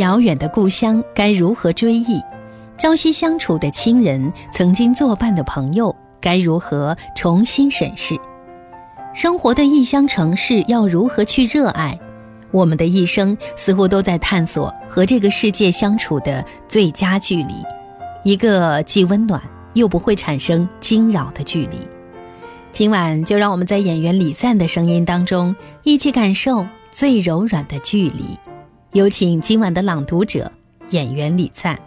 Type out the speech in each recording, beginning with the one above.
遥远的故乡该如何追忆？朝夕相处的亲人，曾经作伴的朋友，该如何重新审视？生活的异乡城市要如何去热爱？我们的一生似乎都在探索和这个世界相处的最佳距离，一个既温暖又不会产生惊扰的距离。今晚就让我们在演员李赞的声音当中，一起感受最柔软的距离。有请今晚的朗读者，演员李赞。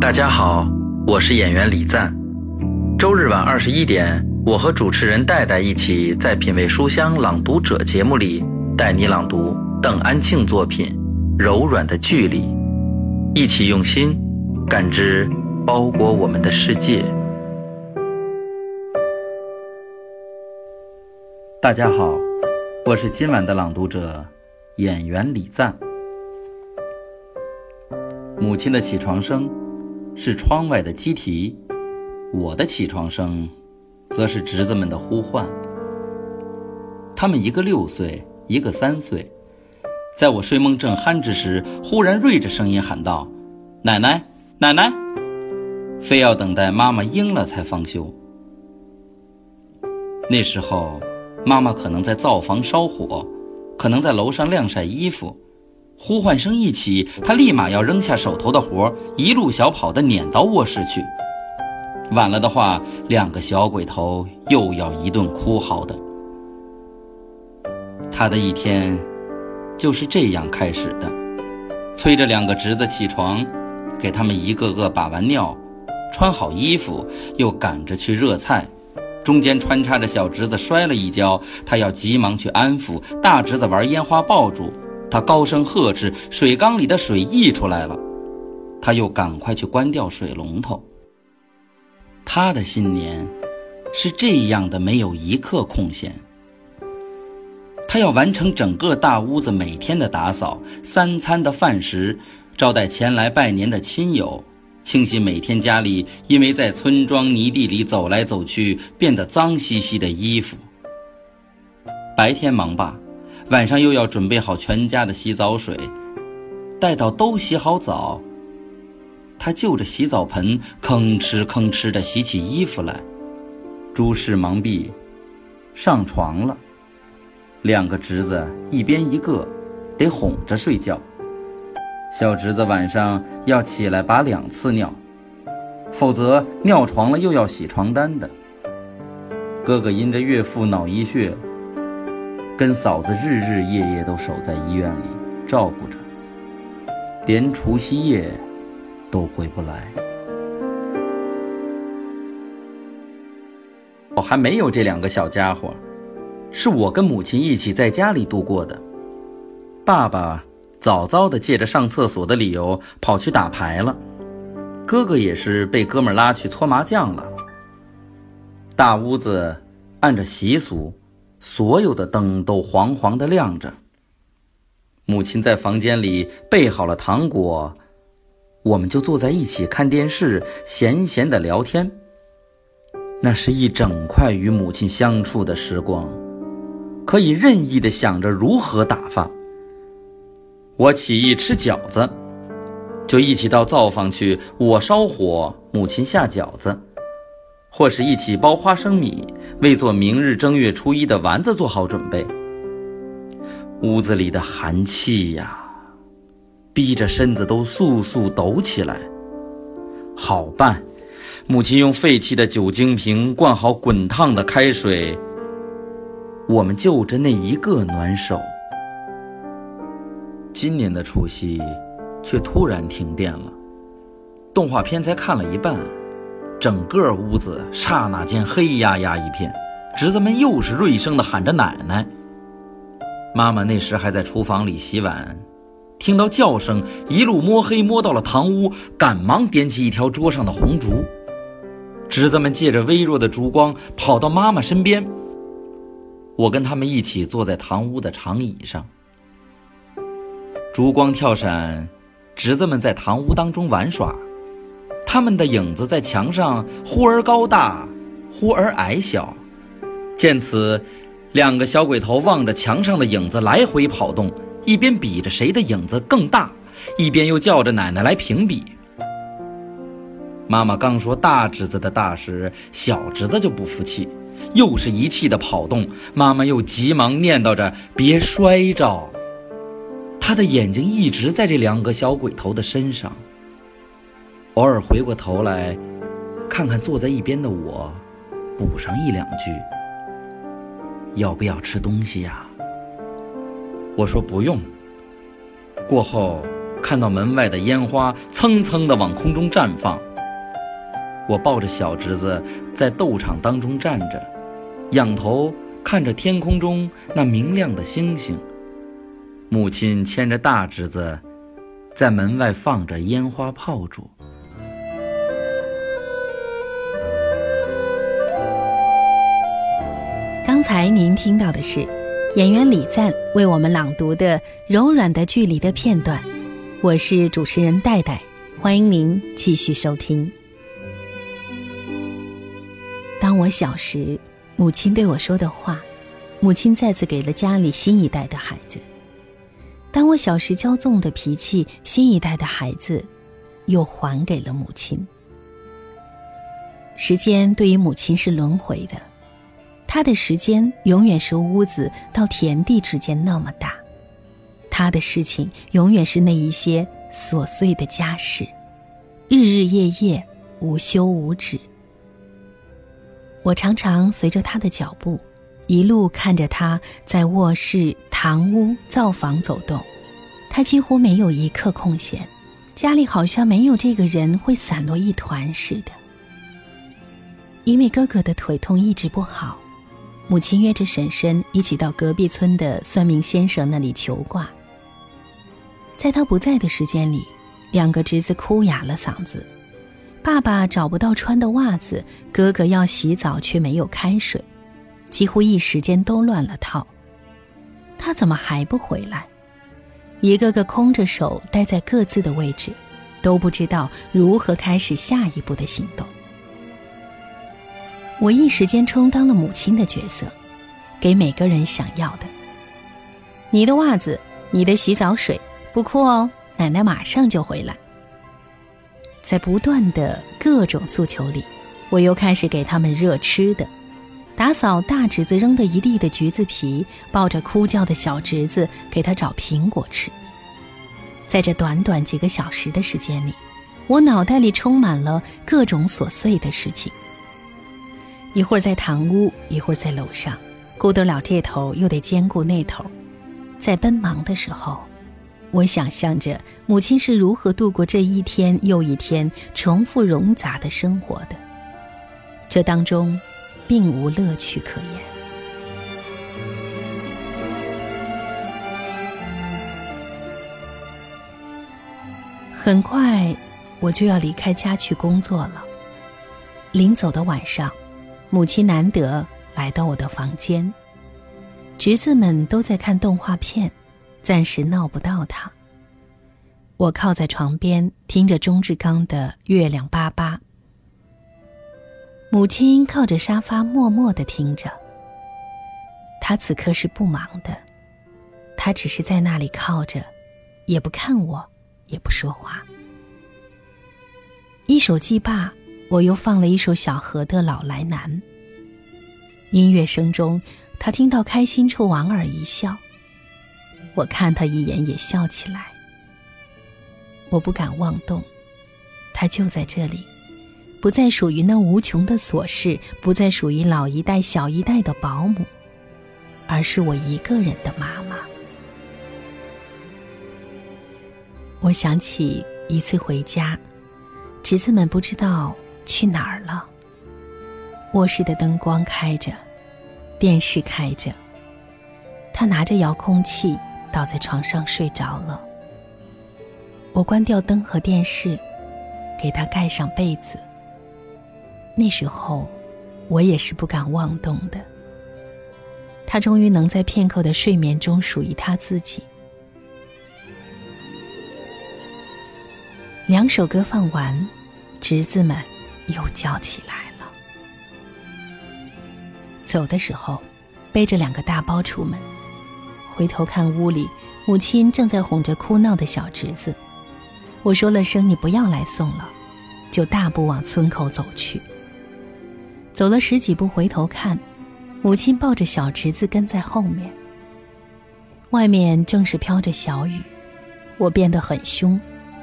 大家好，我是演员李赞。周日晚二十一点，我和主持人戴戴一起在《品味书香朗读者》节目里带你朗读邓安庆作品《柔软的距离》，一起用心感知包裹我们的世界。大家好，我是今晚的朗读者，演员李赞。母亲的起床声是窗外的鸡啼，我的起床声则是侄子们的呼唤。他们一个六岁，一个三岁，在我睡梦正酣之时，忽然锐着声音喊道：“奶奶，奶奶！”非要等待妈妈应了才方休。那时候。妈妈可能在灶房烧火，可能在楼上晾晒衣服。呼唤声一起，他立马要扔下手头的活，一路小跑的撵到卧室去。晚了的话，两个小鬼头又要一顿哭嚎的。他的一天就是这样开始的：催着两个侄子起床，给他们一个个把完尿，穿好衣服，又赶着去热菜。中间穿插着小侄子摔了一跤，他要急忙去安抚；大侄子玩烟花爆竹，他高声呵斥，水缸里的水溢出来了，他又赶快去关掉水龙头。他的新年是这样的，没有一刻空闲。他要完成整个大屋子每天的打扫，三餐的饭食，招待前来拜年的亲友。清洗每天家里因为在村庄泥地里走来走去变得脏兮兮的衣服。白天忙吧，晚上又要准备好全家的洗澡水，待到都洗好澡，他就着洗澡盆吭哧吭哧地洗起衣服来。诸事忙毕，上床了。两个侄子一边一个，得哄着睡觉。小侄子晚上要起来把两次尿，否则尿床了又要洗床单的。哥哥因着岳父脑溢血，跟嫂子日日夜夜都守在医院里照顾着，连除夕夜都回不来。我还没有这两个小家伙，是我跟母亲一起在家里度过的。爸爸。早早的借着上厕所的理由跑去打牌了，哥哥也是被哥们拉去搓麻将了。大屋子按着习俗，所有的灯都黄黄的亮着。母亲在房间里备好了糖果，我们就坐在一起看电视，闲闲的聊天。那是一整块与母亲相处的时光，可以任意的想着如何打发。我起意吃饺子，就一起到灶房去。我烧火，母亲下饺子，或是一起包花生米，为做明日正月初一的丸子做好准备。屋子里的寒气呀，逼着身子都簌簌抖起来。好办，母亲用废弃的酒精瓶灌好滚烫的开水，我们就着那一个暖手。今年的除夕，却突然停电了。动画片才看了一半，整个屋子刹那间黑压压一片。侄子们又是锐声的喊着“奶奶”。妈妈那时还在厨房里洗碗，听到叫声，一路摸黑摸到了堂屋，赶忙点起一条桌上的红烛。侄子们借着微弱的烛光跑到妈妈身边。我跟他们一起坐在堂屋的长椅上。烛光跳闪，侄子们在堂屋当中玩耍，他们的影子在墙上忽而高大，忽而矮小。见此，两个小鬼头望着墙上的影子来回跑动，一边比着谁的影子更大，一边又叫着奶奶来评比。妈妈刚说大侄子的大时，小侄子就不服气，又是一气的跑动。妈妈又急忙念叨着别摔着。他的眼睛一直在这两个小鬼头的身上，偶尔回过头来，看看坐在一边的我，补上一两句：“要不要吃东西呀？”我说不用。过后看到门外的烟花蹭蹭的往空中绽放。我抱着小侄子在斗场当中站着，仰头看着天空中那明亮的星星。母亲牵着大侄子，在门外放着烟花炮竹。刚才您听到的是演员李赞为我们朗读的《柔软的距离》的片段。我是主持人戴戴，欢迎您继续收听。当我小时，母亲对我说的话，母亲再次给了家里新一代的孩子。当我小时骄纵的脾气，新一代的孩子，又还给了母亲。时间对于母亲是轮回的，她的时间永远是屋子到田地之间那么大，她的事情永远是那一些琐碎的家事，日日夜夜无休无止。我常常随着他的脚步，一路看着他在卧室、堂屋、灶房走动，他几乎没有一刻空闲，家里好像没有这个人会散落一团似的。因为哥哥的腿痛一直不好，母亲约着婶婶一起到隔壁村的算命先生那里求卦。在他不在的时间里，两个侄子哭哑了嗓子。爸爸找不到穿的袜子，哥哥要洗澡却没有开水，几乎一时间都乱了套。他怎么还不回来？一个个空着手待在各自的位置，都不知道如何开始下一步的行动。我一时间充当了母亲的角色，给每个人想要的：你的袜子，你的洗澡水，不哭哦，奶奶马上就回来。在不断的各种诉求里，我又开始给他们热吃的，打扫大侄子扔的一地的橘子皮，抱着哭叫的小侄子给他找苹果吃。在这短短几个小时的时间里，我脑袋里充满了各种琐碎的事情。一会儿在堂屋，一会儿在楼上，顾得了这头，又得兼顾那头，在奔忙的时候。我想象着母亲是如何度过这一天又一天重复冗杂的生活的，这当中，并无乐趣可言。很快，我就要离开家去工作了。临走的晚上，母亲难得来到我的房间，侄子们都在看动画片。暂时闹不到他。我靠在床边，听着钟志刚的《月亮巴巴》。母亲靠着沙发，默默的听着。她此刻是不忙的，她只是在那里靠着，也不看我，也不说话。一首既罢，我又放了一首小河的《老来难》。音乐声中，他听到开心处，莞尔一笑。我看他一眼，也笑起来。我不敢妄动，他就在这里，不再属于那无穷的琐事，不再属于老一代、小一代的保姆，而是我一个人的妈妈。我想起一次回家，侄子们不知道去哪儿了。卧室的灯光开着，电视开着，他拿着遥控器。倒在床上睡着了。我关掉灯和电视，给他盖上被子。那时候，我也是不敢妄动的。他终于能在片刻的睡眠中属于他自己。两首歌放完，侄子们又叫起来了。走的时候，背着两个大包出门。回头看屋里，母亲正在哄着哭闹的小侄子。我说了声“你不要来送了”，就大步往村口走去。走了十几步，回头看，母亲抱着小侄子跟在后面。外面正是飘着小雨，我变得很凶，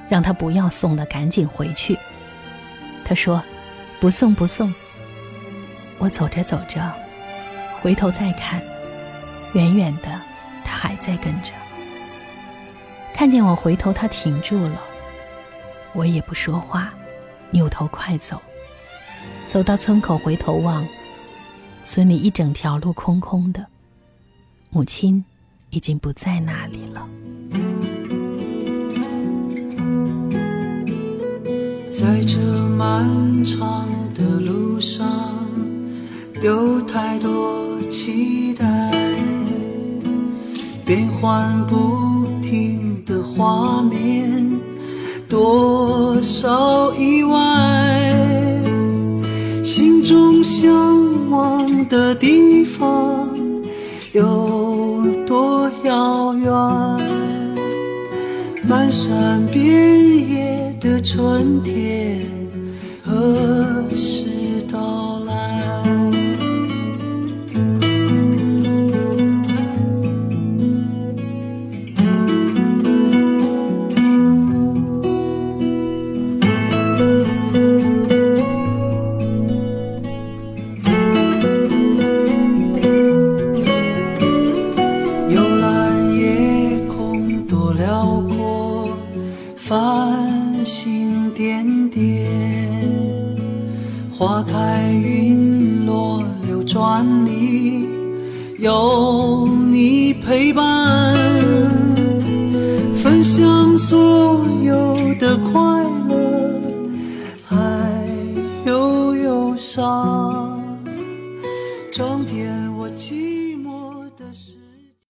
让他不要送了，赶紧回去。他说：“不送，不送。”我走着走着，回头再看，远远的，他还在跟着。看见我回头，他停住了。我也不说话，扭头快走。走到村口，回头望，村里一整条路空空的，母亲已经不在那里了。在这漫长的路上，有太多期待，变幻不停的画面，多少意外，的地方有多遥远？漫山遍野。的春天何时花开云落，流转里有你陪伴，分享所有的